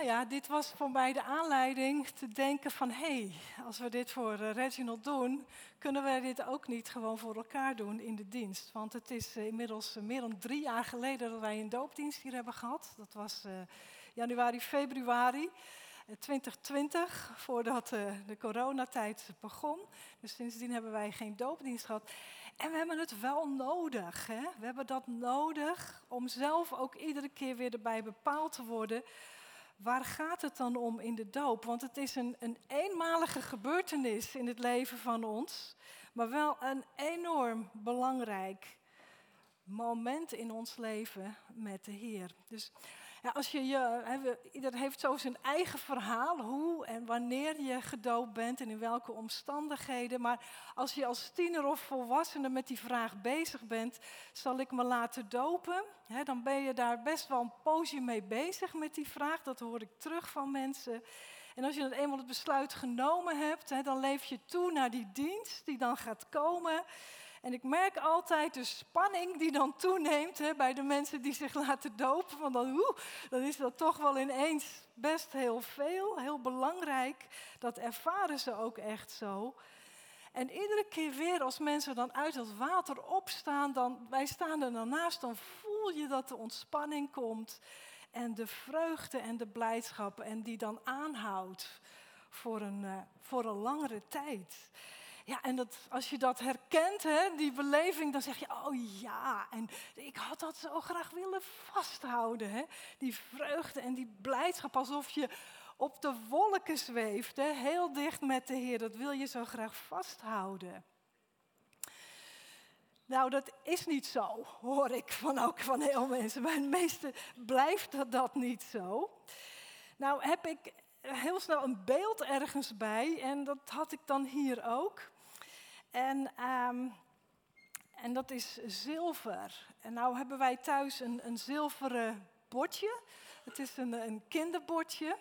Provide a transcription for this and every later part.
nou ja, dit was voor mij de aanleiding te denken van... hé, hey, als we dit voor uh, Reginald doen, kunnen we dit ook niet gewoon voor elkaar doen in de dienst. Want het is uh, inmiddels uh, meer dan drie jaar geleden dat wij een doopdienst hier hebben gehad. Dat was januari, februari 2020, voordat de coronatijd begon. Dus sindsdien hebben wij geen doopdienst gehad. En we hebben het wel nodig. Hè? We hebben dat nodig om zelf ook iedere keer weer erbij bepaald te worden waar gaat het dan om in de doop? Want het is een, een eenmalige gebeurtenis in het leven van ons, maar wel een enorm belangrijk moment in ons leven met de Heer. Dus ja, als je, je, ieder heeft zo zijn eigen verhaal, hoe en wanneer je gedoopt bent en in welke omstandigheden. Maar als je als tiener of volwassene met die vraag bezig bent, zal ik me laten dopen? dan ben je daar best wel een poosje mee bezig met die vraag. Dat hoor ik terug van mensen. En als je dan eenmaal het besluit genomen hebt, dan leef je toe naar die dienst die dan gaat komen. En ik merk altijd de spanning die dan toeneemt hè, bij de mensen die zich laten dopen. Want dan, oeh, dan is dat toch wel ineens best heel veel, heel belangrijk. Dat ervaren ze ook echt zo. En iedere keer weer als mensen dan uit het water opstaan, dan, wij staan er dan naast, dan voel je dat de ontspanning komt. En de vreugde en de blijdschap en die dan aanhoudt voor een, uh, voor een langere tijd. Ja, en dat, als je dat herkent, hè, die beleving, dan zeg je, oh ja, en ik had dat zo graag willen vasthouden. Hè. Die vreugde en die blijdschap, alsof je op de wolken zweeft, hè, heel dicht met de Heer. Dat wil je zo graag vasthouden. Nou, dat is niet zo, hoor ik van ook van heel mensen. Bij de meesten blijft dat, dat niet zo. Nou heb ik heel snel een beeld ergens bij en dat had ik dan hier ook. En, ehm, en dat is zilver. En nou hebben wij thuis een, een zilveren bordje. Het is een, een kinderbordje.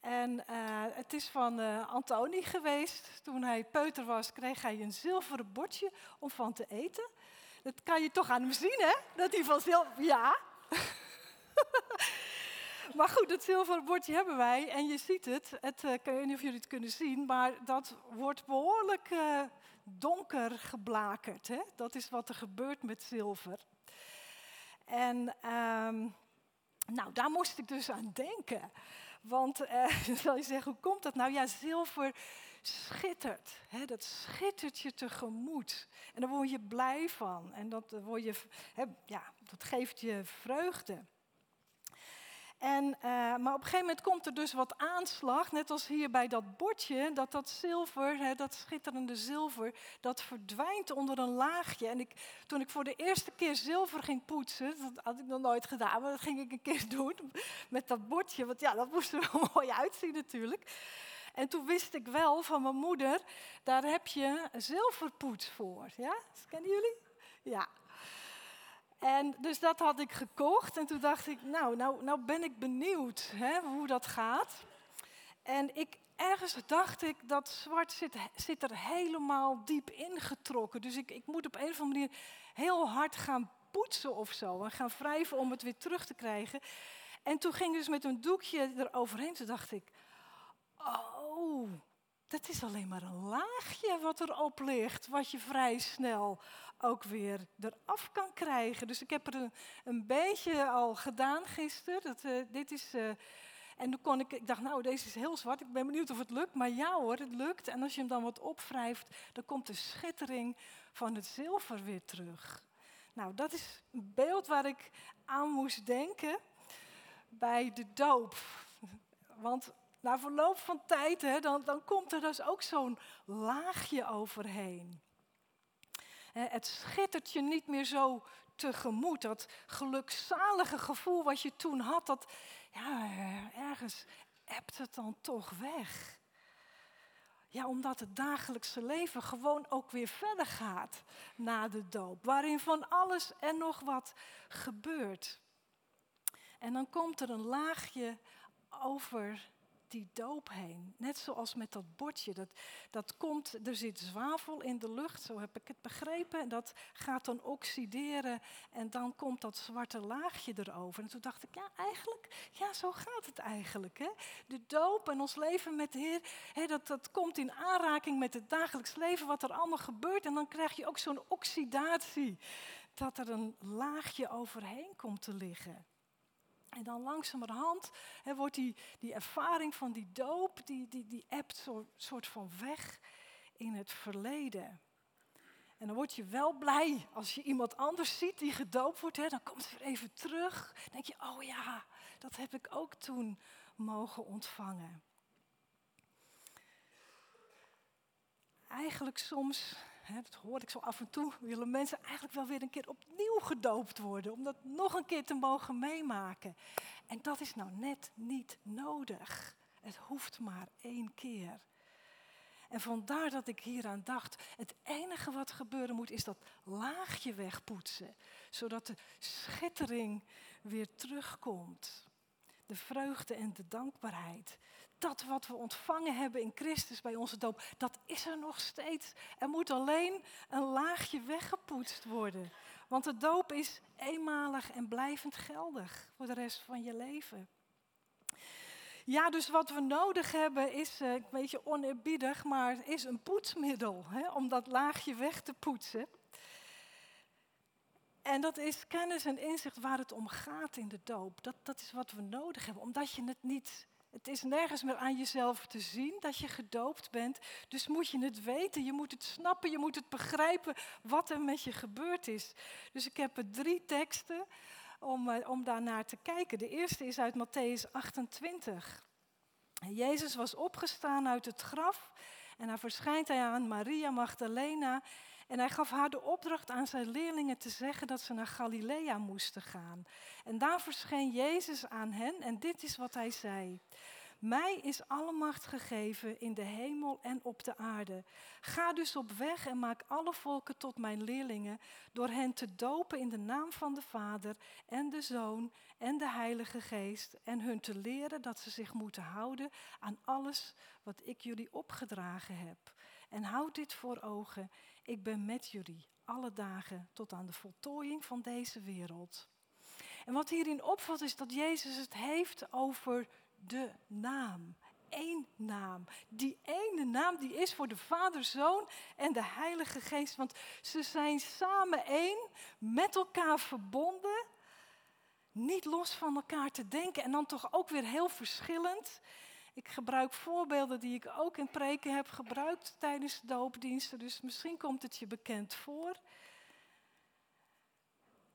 En uh, het is van uh, Antoni geweest. Toen hij peuter was, kreeg hij een zilveren bordje om van te eten. Dat kan je toch aan hem zien, hè? Dat hij van zilver... Ja. maar goed, dat zilveren bordje hebben wij. En je ziet het. het uh, ik weet niet of jullie het kunnen zien. Maar dat wordt behoorlijk donker geblakerd. Hè? Dat is wat er gebeurt met zilver. En ehm, nou, daar moest ik dus aan denken. Want uh, zal je zeggen, hoe komt dat nou? Ja, zilver schittert. Hè? Dat schittert je tegemoet. En daar word je blij van. En dat, word je, hè, ja, dat geeft je vreugde. En, uh, maar op een gegeven moment komt er dus wat aanslag, net als hier bij dat bordje, dat dat zilver, hè, dat schitterende zilver, dat verdwijnt onder een laagje. En ik, toen ik voor de eerste keer zilver ging poetsen, dat had ik nog nooit gedaan, maar dat ging ik een keer doen met dat bordje, want ja, dat moest er wel mooi uitzien natuurlijk. En toen wist ik wel van mijn moeder, daar heb je zilverpoets voor. Ja, kennen jullie? Ja, en dus dat had ik gekocht. En toen dacht ik, nou, nou, nou ben ik benieuwd hè, hoe dat gaat. En ik, ergens dacht ik, dat zwart zit, zit er helemaal diep ingetrokken. Dus ik, ik moet op een of andere manier heel hard gaan poetsen of zo. En gaan wrijven om het weer terug te krijgen. En toen ging ik dus met een doekje eroverheen. Toen dacht ik, oh, dat is alleen maar een laagje wat erop ligt. Wat je vrij snel ook weer eraf kan krijgen. Dus ik heb er een, een beetje al gedaan gisteren. Dat, uh, dit is, uh, en toen kon ik, ik dacht, nou, deze is heel zwart. Ik ben benieuwd of het lukt. Maar ja hoor, het lukt. En als je hem dan wat opwrijft, dan komt de schittering van het zilver weer terug. Nou, dat is een beeld waar ik aan moest denken bij de doop. Want na verloop van tijd, hè, dan, dan komt er dus ook zo'n laagje overheen. Het schittert je niet meer zo tegemoet. Dat gelukzalige gevoel wat je toen had, dat ja, ergens hebt het dan toch weg. Ja, omdat het dagelijkse leven gewoon ook weer verder gaat na de doop. Waarin van alles en nog wat gebeurt. En dan komt er een laagje over die doop heen. Net zoals met dat bordje. Dat, dat komt, er zit zwavel in de lucht, zo heb ik het begrepen. En dat gaat dan oxideren en dan komt dat zwarte laagje erover. En toen dacht ik, ja, eigenlijk, ja, zo gaat het eigenlijk. Hè? De doop en ons leven met de Heer, dat, dat komt in aanraking met het dagelijks leven, wat er allemaal gebeurt. En dan krijg je ook zo'n oxidatie, dat er een laagje overheen komt te liggen. En dan langzamerhand wordt die, die ervaring van die doop, die, die, die ebt soort van weg in het verleden. En dan word je wel blij als je iemand anders ziet die gedoopt wordt. Dan komt het weer even terug. Dan denk je, oh ja, dat heb ik ook toen mogen ontvangen. Eigenlijk soms dat hoor ik zo af en toe, willen mensen eigenlijk wel weer een keer opnieuw gedoopt worden, om dat nog een keer te mogen meemaken. En dat is nou net niet nodig. Het hoeft maar één keer. En vandaar dat ik hieraan dacht, het enige wat gebeuren moet is dat laagje wegpoetsen, zodat de schittering weer terugkomt. De vreugde en de dankbaarheid dat wat we ontvangen hebben in Christus bij onze doop, dat is er nog steeds. Er moet alleen een laagje weggepoetst worden. Want de doop is eenmalig en blijvend geldig voor de rest van je leven. Ja, dus wat we nodig hebben is, een beetje oneerbiedig, maar is een poetsmiddel hè, om dat laagje weg te poetsen. En dat is kennis en inzicht waar het om gaat in de doop. Dat, dat is wat we nodig hebben, omdat je het niet het is nergens meer aan jezelf te zien dat je gedoopt bent. Dus moet je het weten, je moet het snappen, je moet het begrijpen wat er met je gebeurd is. Dus ik heb er drie teksten om, uh, om daarnaar te kijken. De eerste is uit Matthäus 28. Jezus was opgestaan uit het graf en dan verschijnt hij aan Maria Magdalena en hij gaf haar de opdracht aan zijn leerlingen te zeggen dat ze naar Galilea moesten gaan. En daar verscheen Jezus aan hen en dit is wat hij zei. Mij is alle macht gegeven in de hemel en op de aarde. Ga dus op weg en maak alle volken tot mijn leerlingen door hen te dopen in de naam van de Vader en de Zoon en de Heilige Geest en hun te leren dat ze zich moeten houden aan alles wat ik jullie opgedragen heb. En houd dit voor ogen. Ik ben met jullie alle dagen tot aan de voltooiing van deze wereld. En wat hierin opvalt is dat Jezus het heeft over de naam. Eén naam. Die ene naam die is voor de Vader, Zoon en de Heilige Geest. Want ze zijn samen één, met elkaar verbonden. Niet los van elkaar te denken en dan toch ook weer heel verschillend. Ik gebruik voorbeelden die ik ook in preken heb gebruikt tijdens de doopdiensten, dus misschien komt het je bekend voor.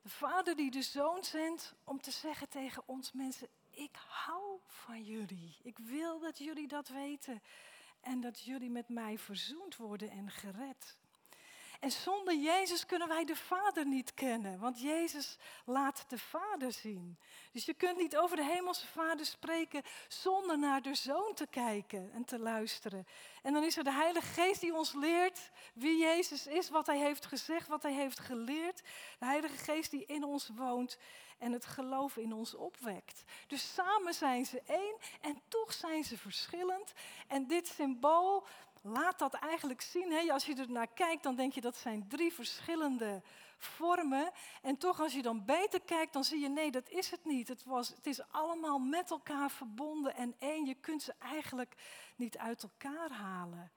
De vader die de zoon zendt om te zeggen tegen ons mensen, ik hou van jullie. Ik wil dat jullie dat weten en dat jullie met mij verzoend worden en gered. En zonder Jezus kunnen wij de Vader niet kennen, want Jezus laat de Vader zien. Dus je kunt niet over de Hemelse Vader spreken zonder naar de Zoon te kijken en te luisteren. En dan is er de Heilige Geest die ons leert wie Jezus is, wat Hij heeft gezegd, wat Hij heeft geleerd. De Heilige Geest die in ons woont en het geloof in ons opwekt. Dus samen zijn ze één en toch zijn ze verschillend. En dit symbool laat dat eigenlijk zien. Hè? Als je er naar kijkt, dan denk je dat zijn drie verschillende vormen. En toch, als je dan beter kijkt, dan zie je nee, dat is het niet. Het, was, het is allemaal met elkaar verbonden en één. Je kunt ze eigenlijk niet uit elkaar halen.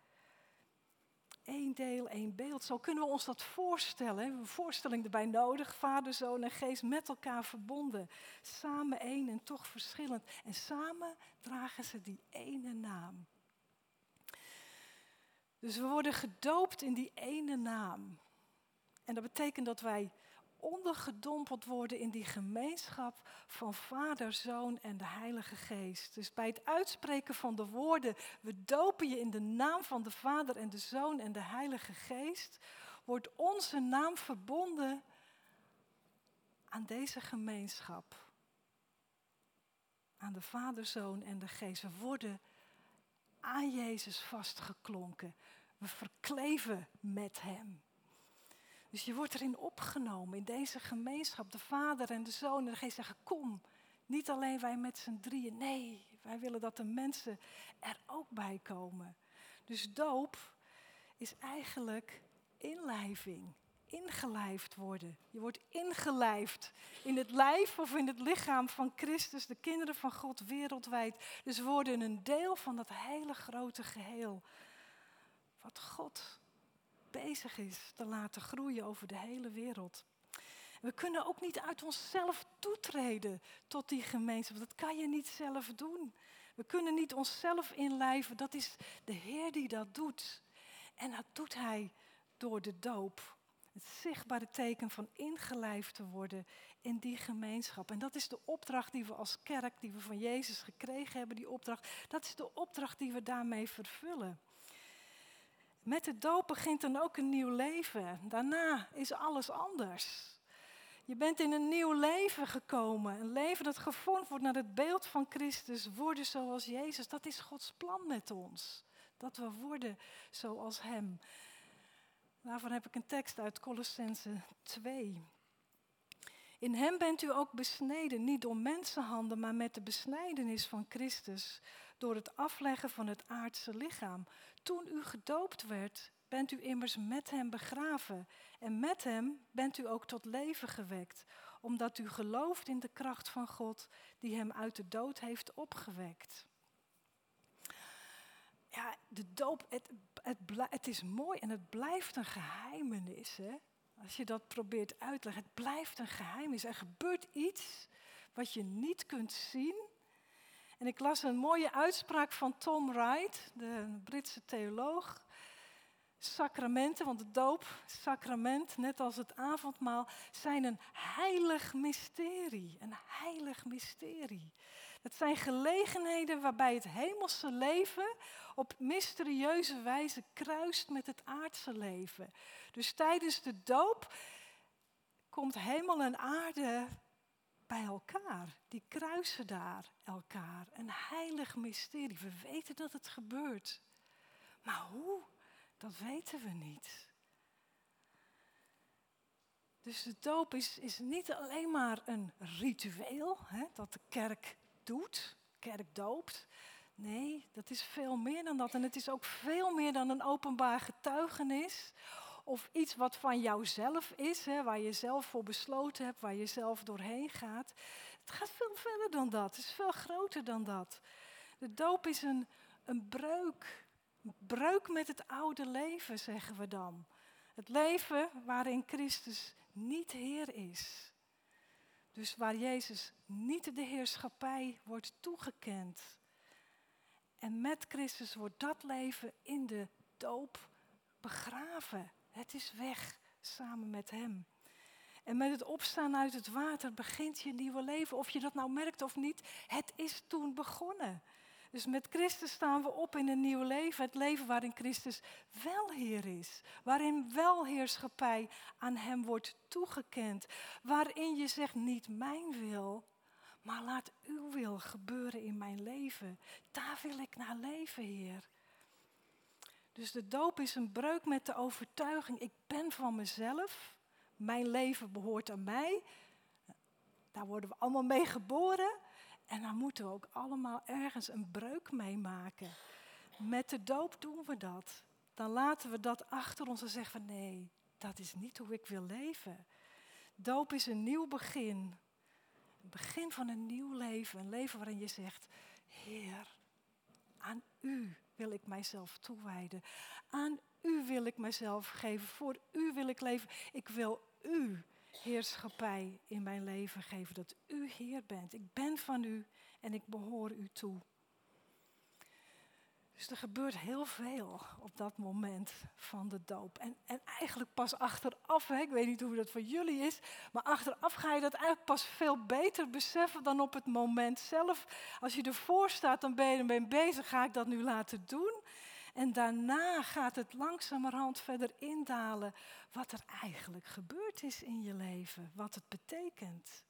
Eén deel, één beeld. Zo kunnen we ons dat voorstellen. We hebben een voorstelling erbij nodig. Vader, Zoon en Geest met elkaar verbonden. Samen één en toch verschillend. En samen dragen ze die ene naam. Dus we worden gedoopt in die ene naam. En dat betekent dat wij ondergedompeld worden in die gemeenschap van Vader, Zoon en de Heilige Geest. Dus bij het uitspreken van de woorden, we dopen je in de naam van de Vader en de Zoon en de Heilige Geest, wordt onze naam verbonden aan deze gemeenschap. Aan de Vader, Zoon en de Geest. We worden aan Jezus vastgeklonken. We verkleven met Hem. Dus je wordt erin opgenomen, in deze gemeenschap. De Vader en de Zoon en de Geest zeggen, kom, Niet alleen wij met z'n drieën, nee, wij willen dat de mensen er ook bij komen. Dus doop is eigenlijk inlijving, ingelijfd worden. Je wordt ingelijfd in het lijf of in het lichaam van Christus, de kinderen van God wereldwijd. Dus we worden een deel van dat hele grote geheel. Wat God bezig is te laten groeien over de hele wereld. We kunnen ook niet uit onszelf toetreden tot die gemeenschap. Dat kan je niet zelf doen. We kunnen niet onszelf inlijven. Dat is de Heer die dat doet. En dat doet Hij door de doop. Het zichtbare teken van ingelijfd te worden in die gemeenschap. En dat is de opdracht die we als kerk, die we van Jezus gekregen hebben, die opdracht. Dat is de opdracht die we daarmee vervullen. Met de doop begint dan ook een nieuw leven. Daarna is alles anders. Je bent in een nieuw leven gekomen. Een leven dat gevormd wordt naar het beeld van Christus. Worden zoals Jezus. Dat is Gods plan met ons. Dat we worden zoals Hem. Daarvan heb ik een tekst uit Colossense 2. In Hem bent u ook besneden, niet door mensenhanden, maar met de besnijdenis van Christus. Door het afleggen van het aardse lichaam. Toen u gedoopt werd, bent u immers met Hem begraven. En met Hem bent u ook tot leven gewekt, omdat u gelooft in de kracht van God die Hem uit de dood heeft opgewekt. Ja, de doop, het, het, het is mooi en het blijft een geheimenis. Hè? Als je dat probeert uit te leggen, het blijft een geheimenis. Er gebeurt iets wat je niet kunt zien. En ik las een mooie uitspraak van Tom Wright, de Britse theoloog. Sacramenten, want de doop, sacrament, net als het avondmaal, zijn een heilig mysterie. Een heilig mysterie. Het zijn gelegenheden waarbij het hemelse leven op mysterieuze wijze kruist met het aardse leven. Dus tijdens de doop komt hemel en aarde bij elkaar. Die kruisen daar elkaar. Een heilig mysterie. We weten dat het gebeurt. Maar hoe? Dat weten we niet. Dus de doop is, is niet alleen maar een ritueel hè, dat de kerk doet, kerk doopt. Nee, dat is veel meer dan dat. En het is ook veel meer dan een openbaar getuigenis. Of iets wat van jouzelf is, hè, waar je zelf voor besloten hebt, waar je zelf doorheen gaat. Het gaat veel verder dan dat. Het is veel groter dan dat. De doop is een, een breuk breuk met het oude leven, zeggen we dan. Het leven waarin Christus niet Heer is. Dus waar Jezus niet de heerschappij wordt toegekend. En met Christus wordt dat leven in de doop begraven. Het is weg samen met Hem. En met het opstaan uit het water begint je nieuwe leven. Of je dat nou merkt of niet, het is toen begonnen. Dus met Christus staan we op in een nieuw leven. Het leven waarin Christus wel Heer is. Waarin wel heerschappij aan Hem wordt toegekend. Waarin je zegt, niet mijn wil, maar laat uw wil gebeuren in mijn leven. Daar wil ik naar leven, Heer. Dus de doop is een breuk met de overtuiging, ik ben van mezelf. Mijn leven behoort aan mij. Daar worden we allemaal mee geboren. En dan moeten we ook allemaal ergens een breuk meemaken. Met de doop doen we dat. Dan laten we dat achter ons en zeggen van nee, dat is niet hoe ik wil leven. Doop is een nieuw begin. Een begin van een nieuw leven. Een leven waarin je zegt, Heer, aan U wil ik mijzelf toewijden. Aan U wil ik mijzelf geven. Voor U wil ik leven. Ik wil U heerschappij in mijn leven geven. Dat u Heer bent. Ik ben van u en ik behoor u toe. Dus er gebeurt heel veel op dat moment van de doop. En, en eigenlijk pas achteraf, hè, ik weet niet hoe dat voor jullie is, maar achteraf ga je dat eigenlijk pas veel beter beseffen dan op het moment zelf. Als je ervoor staat, dan ben je bezig, ga ik dat nu laten doen? En daarna gaat het langzamerhand verder indalen wat er eigenlijk gebeurd is in je leven, wat het betekent.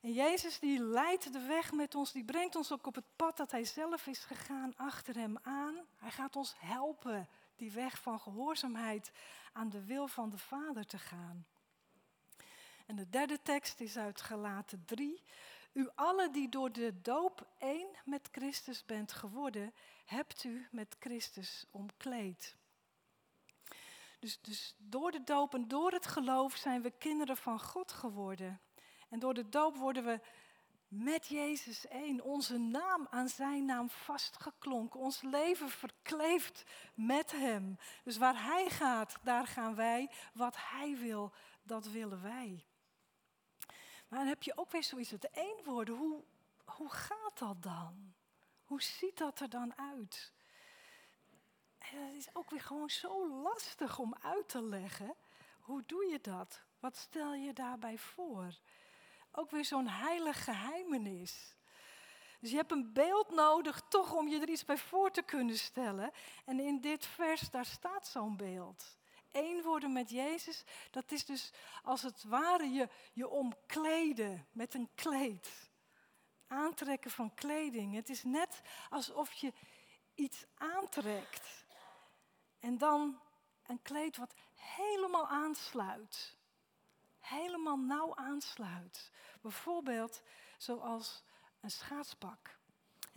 En Jezus die leidt de weg met ons, die brengt ons ook op het pad dat Hij zelf is gegaan, achter Hem aan. Hij gaat ons helpen die weg van gehoorzaamheid aan de wil van de Vader te gaan. En de derde tekst is uit Galaten 3. U allen die door de doop één met Christus bent geworden, hebt u met Christus omkleed. Dus, dus door de doop en door het geloof zijn we kinderen van God geworden. En door de doop worden we met Jezus één. Onze naam aan zijn naam vastgeklonken. Ons leven verkleefd met Hem. Dus waar Hij gaat, daar gaan wij. Wat Hij wil, dat willen wij. Maar dan heb je ook weer zoiets, het één worden. Hoe, hoe gaat dat dan? Hoe ziet dat er dan uit? Het is ook weer gewoon zo lastig om uit te leggen. Hoe doe je dat? Wat stel je daarbij voor? Ook weer zo'n heilig geheimenis. Dus je hebt een beeld nodig toch om je er iets bij voor te kunnen stellen. En in dit vers, daar staat zo'n beeld. Eén worden met Jezus, dat is dus als het ware je, je omkleden met een kleed. Aantrekken van kleding. Het is net alsof je iets aantrekt. En dan een kleed wat helemaal aansluit. Helemaal nauw aansluit. Bijvoorbeeld zoals een schaatspak.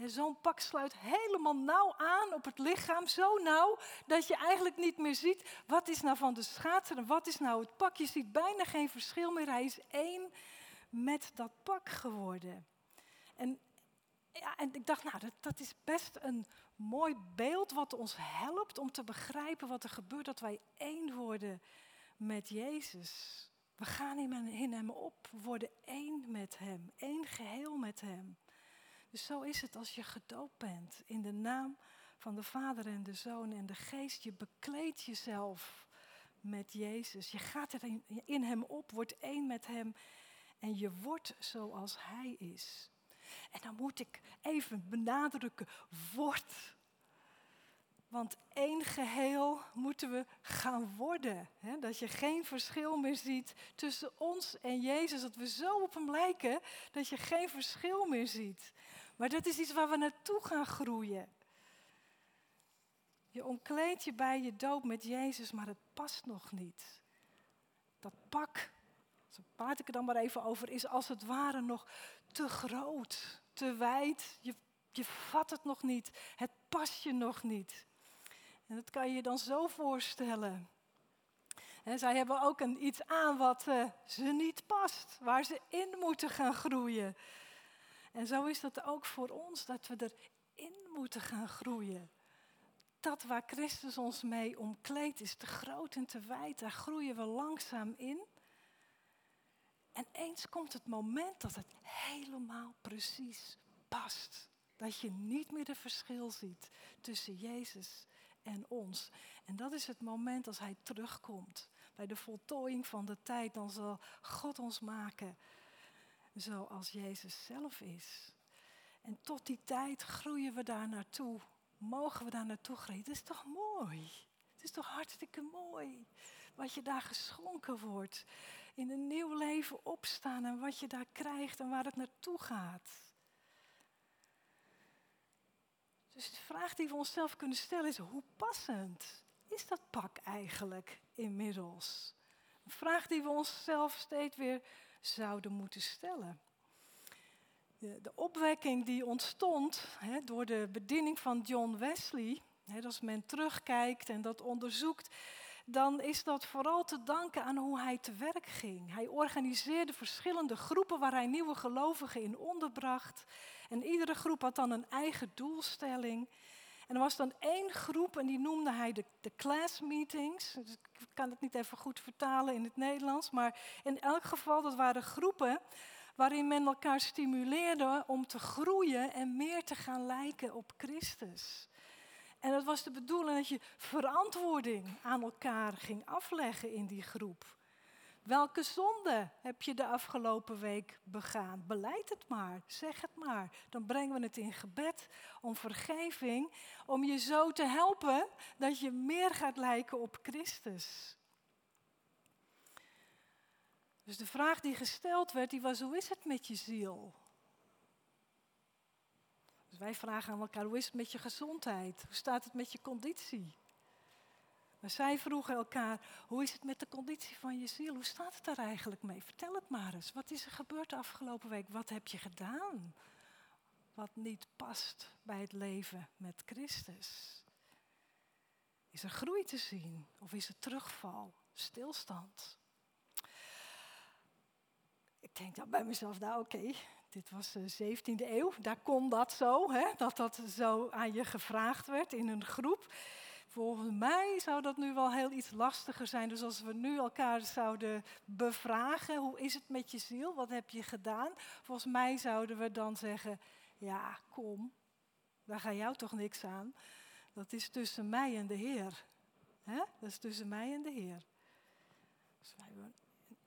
Zo'n pak sluit helemaal nauw aan op het lichaam, zo nauw dat je eigenlijk niet meer ziet wat is nou van de schaatser en wat is nou het pak. Je ziet bijna geen verschil meer. Hij is één met dat pak geworden. En, ja, en ik dacht, nou, dat, dat is best een mooi beeld wat ons helpt om te begrijpen wat er gebeurt, dat wij één worden met Jezus. We gaan in Hem op, we worden één met Hem, één geheel met Hem. Dus zo is het als je gedoopt bent in de naam van de Vader en de Zoon en de Geest. Je bekleedt jezelf met Jezus. Je gaat er in, Hem op, wordt één met Hem en je wordt zoals Hij is. En dan moet ik even benadrukken, wordt. Want één geheel moeten we gaan worden. Hè? Dat je geen verschil meer ziet tussen ons en Jezus. Dat we zo op Hem lijken dat je geen verschil meer ziet. Maar dat is iets waar we naartoe gaan groeien. Je omkleedt je bij je doop met Jezus, maar het past nog niet. Dat pak, zo praat ik er dan maar even over, is als het ware nog te groot, te wijd. Je, je vat het nog niet, het past je nog niet. En dat kan je je dan zo voorstellen. En zij hebben ook een, iets aan wat uh, ze niet past, waar ze in moeten gaan groeien. En zo is dat ook voor ons, dat we erin moeten gaan groeien. Dat waar Christus ons mee omkleedt is te groot en te wijd, daar groeien we langzaam in. En eens komt het moment dat het helemaal precies past. Dat je niet meer de verschil ziet tussen Jezus en ons. En dat is het moment als Hij terugkomt. Bij de voltooiing van de tijd, dan zal God ons maken zoals Jezus zelf is. En tot die tijd groeien we daar naartoe. Mogen we daar naartoe groeien? Het is toch mooi? Het is toch hartstikke mooi wat je daar geschonken wordt. In een nieuw leven opstaan en wat je daar krijgt en waar het naartoe gaat. Dus de vraag die we onszelf kunnen stellen is: hoe passend is dat pak eigenlijk inmiddels? Een vraag die we onszelf steeds weer zouden moeten stellen. De, opwekking die ontstond door de bediening van John Wesley, als men terugkijkt en dat onderzoekt, dan is dat vooral te danken aan hoe hij te werk ging. Hij organiseerde verschillende groepen waar hij nieuwe gelovigen in onderbracht. En iedere groep had dan een eigen doelstelling. En er was dan één groep en die noemde hij de, de class meetings. Dus ik kan het niet even goed vertalen in het Nederlands. Maar in elk geval, dat waren groepen waarin men elkaar stimuleerde om te groeien en meer te gaan lijken op Christus. En het was de bedoeling dat je verantwoording aan elkaar ging afleggen in die groep. Welke zonde heb je de afgelopen week begaan? Beleid het maar, zeg het maar. Dan brengen we het in gebed om vergeving, om je zo te helpen dat je meer gaat lijken op Christus. Dus de vraag die gesteld werd, die was, hoe is het met je ziel? Dus wij vragen aan elkaar, hoe is het met je gezondheid? Hoe staat het met je conditie? Maar zij vroegen elkaar, hoe is het met de conditie van je ziel? Hoe staat het daar eigenlijk mee? Vertel het maar eens. Wat is er gebeurd de afgelopen week? Wat heb je gedaan? Wat niet past bij het leven met Christus. Is er groei te zien? Of is er terugval, stilstand? Ik denk dan bij mezelf, nou oké, dit was de 17e eeuw, daar kon dat zo, hè, dat dat zo aan je gevraagd werd in een groep. Volgens mij zou dat nu wel heel iets lastiger zijn. Dus als we nu elkaar zouden bevragen, hoe is het met je ziel? Wat heb je gedaan? Volgens mij zouden we dan zeggen, ja, kom, daar ga jou toch niks aan. Dat is tussen mij en de Heer. Dat is tussen mij en de Heer. Dus wij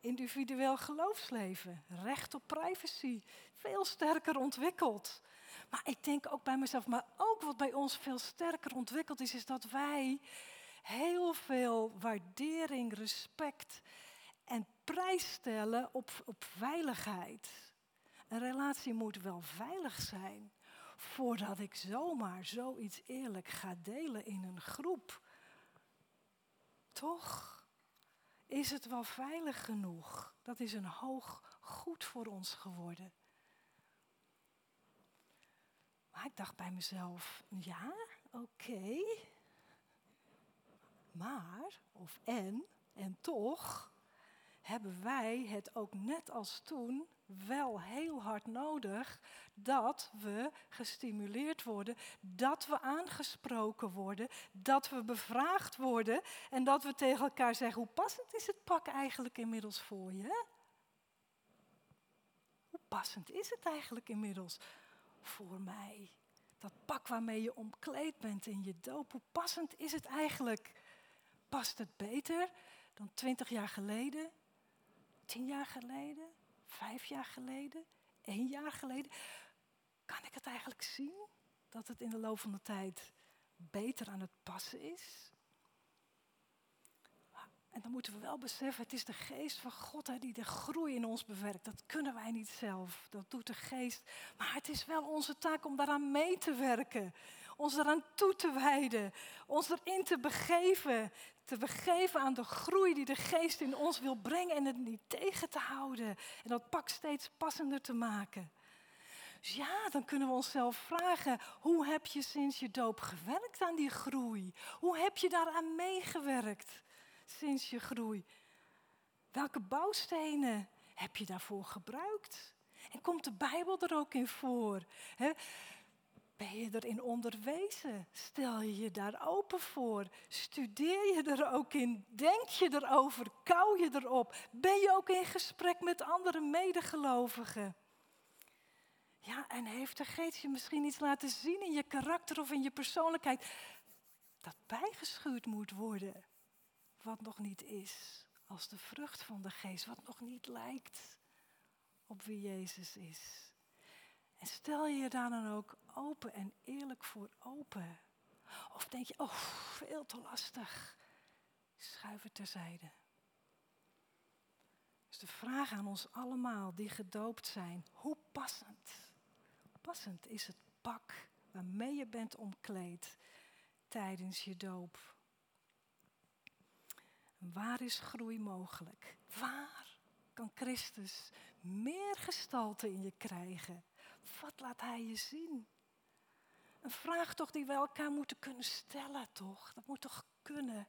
individueel geloofsleven, recht op privacy, veel sterker ontwikkeld. Maar ik denk ook bij mezelf, maar ook wat bij ons veel sterker ontwikkeld is, is dat wij heel veel waardering, respect en prijs stellen op, op veiligheid. Een relatie moet wel veilig zijn voordat ik zomaar zoiets eerlijk ga delen in een groep. Toch is het wel veilig genoeg. Dat is een hoog goed voor ons geworden. Maar ik dacht bij mezelf, ja, oké. Maar, of en, en toch, hebben wij het ook net als toen wel heel hard nodig dat we gestimuleerd worden, dat we aangesproken worden, dat we bevraagd worden en dat we tegen elkaar zeggen, hoe passend is het pak eigenlijk inmiddels voor je? Hoe passend is het eigenlijk inmiddels voor mij? Dat pak waarmee je omkleed bent in je doop, hoe passend is het eigenlijk? Past het beter dan twintig jaar geleden? Tien jaar geleden? Vijf jaar geleden? Één jaar geleden? Kan ik het eigenlijk zien dat het in de loop van de tijd beter aan het passen is? En dan moeten we wel beseffen, het is de geest van God hè, die de groei in ons bewerkt. Dat kunnen wij niet zelf, dat doet de geest. Maar het is wel onze taak om daaraan mee te werken. Ons eraan toe te wijden. Ons erin te begeven. Te begeven aan de groei die de geest in ons wil brengen en het niet tegen te houden. En dat pak steeds passender te maken. Dus ja, dan kunnen we onszelf vragen, hoe heb je sinds je doop gewerkt aan die groei? Hoe heb je daaraan meegewerkt? sinds je groei? Welke bouwstenen heb je daarvoor gebruikt? En komt de Bijbel er ook in voor? Ben je erin onderwezen? Stel je je daar open voor? Studeer je er ook in? Denk je erover? Kou je erop? Ben je ook in gesprek met andere medegelovigen? Ja, en heeft de geest je misschien iets laten zien in je karakter of in je persoonlijkheid dat bijgeschuurd moet worden? wat nog niet is, als de vrucht van de geest, wat nog niet lijkt op wie Jezus is. En stel je daar dan ook open en eerlijk voor open. Of denk je, oh, veel te lastig. Schuif het terzijde. Dus de vraag aan ons allemaal die gedoopt zijn, hoe passend, passend is het pak waarmee je bent omkleed tijdens je doop? Waar is groei mogelijk? Waar kan Christus meer gestalte in je krijgen? Wat laat Hij je zien? Een vraag toch die we elkaar moeten kunnen stellen, toch? Dat moet toch kunnen?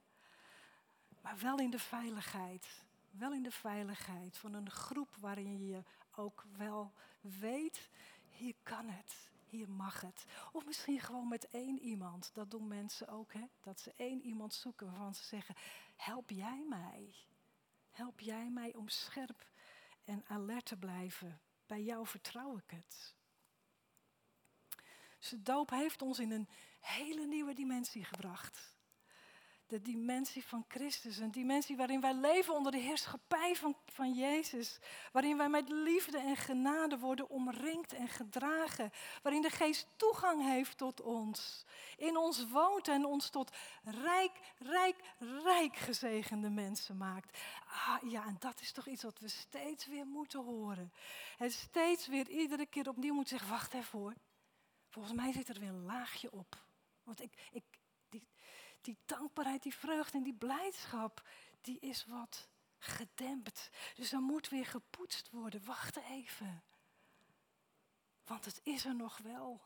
Maar wel in de veiligheid. Wel in de veiligheid van een groep waarin je ook wel weet, hier kan het hier mag het. Of misschien gewoon met één iemand. Dat doen mensen ook, hè? dat ze één iemand zoeken waarvan ze zeggen, help jij mij. Help jij mij om scherp en alert te blijven. Bij jou vertrouw ik het. De doop heeft ons in een hele nieuwe dimensie gebracht de dimensie van Christus. Een dimensie waarin wij leven onder de heerschappij van, van Jezus. Waarin wij met liefde en genade worden omringd en gedragen. Waarin de geest toegang heeft tot ons. In ons woont en ons tot rijk, rijk, rijk gezegende mensen maakt. Ah, ja, en dat is toch iets wat we steeds weer moeten horen. En steeds weer iedere keer opnieuw moeten zeggen, wacht even hoor. Volgens mij zit er weer een laagje op. Want ik, ik, die, die dankbaarheid, die vreugde en die blijdschap, die is wat gedempt. Dus dan moet weer gepoetst worden. Wacht even. Want het is er nog wel.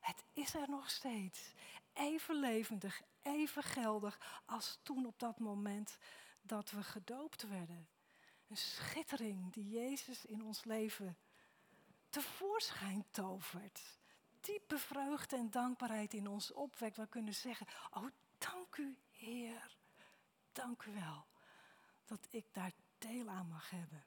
Het is er nog steeds. Even levendig, even geldig als toen op dat moment dat we gedoopt werden. Een schittering die Jezus in ons leven tevoorschijn tovert. Diepe vreugde en dankbaarheid in ons opwekt. We kunnen zeggen, oh dank u Heer. Dank u wel dat ik daar deel aan mag hebben.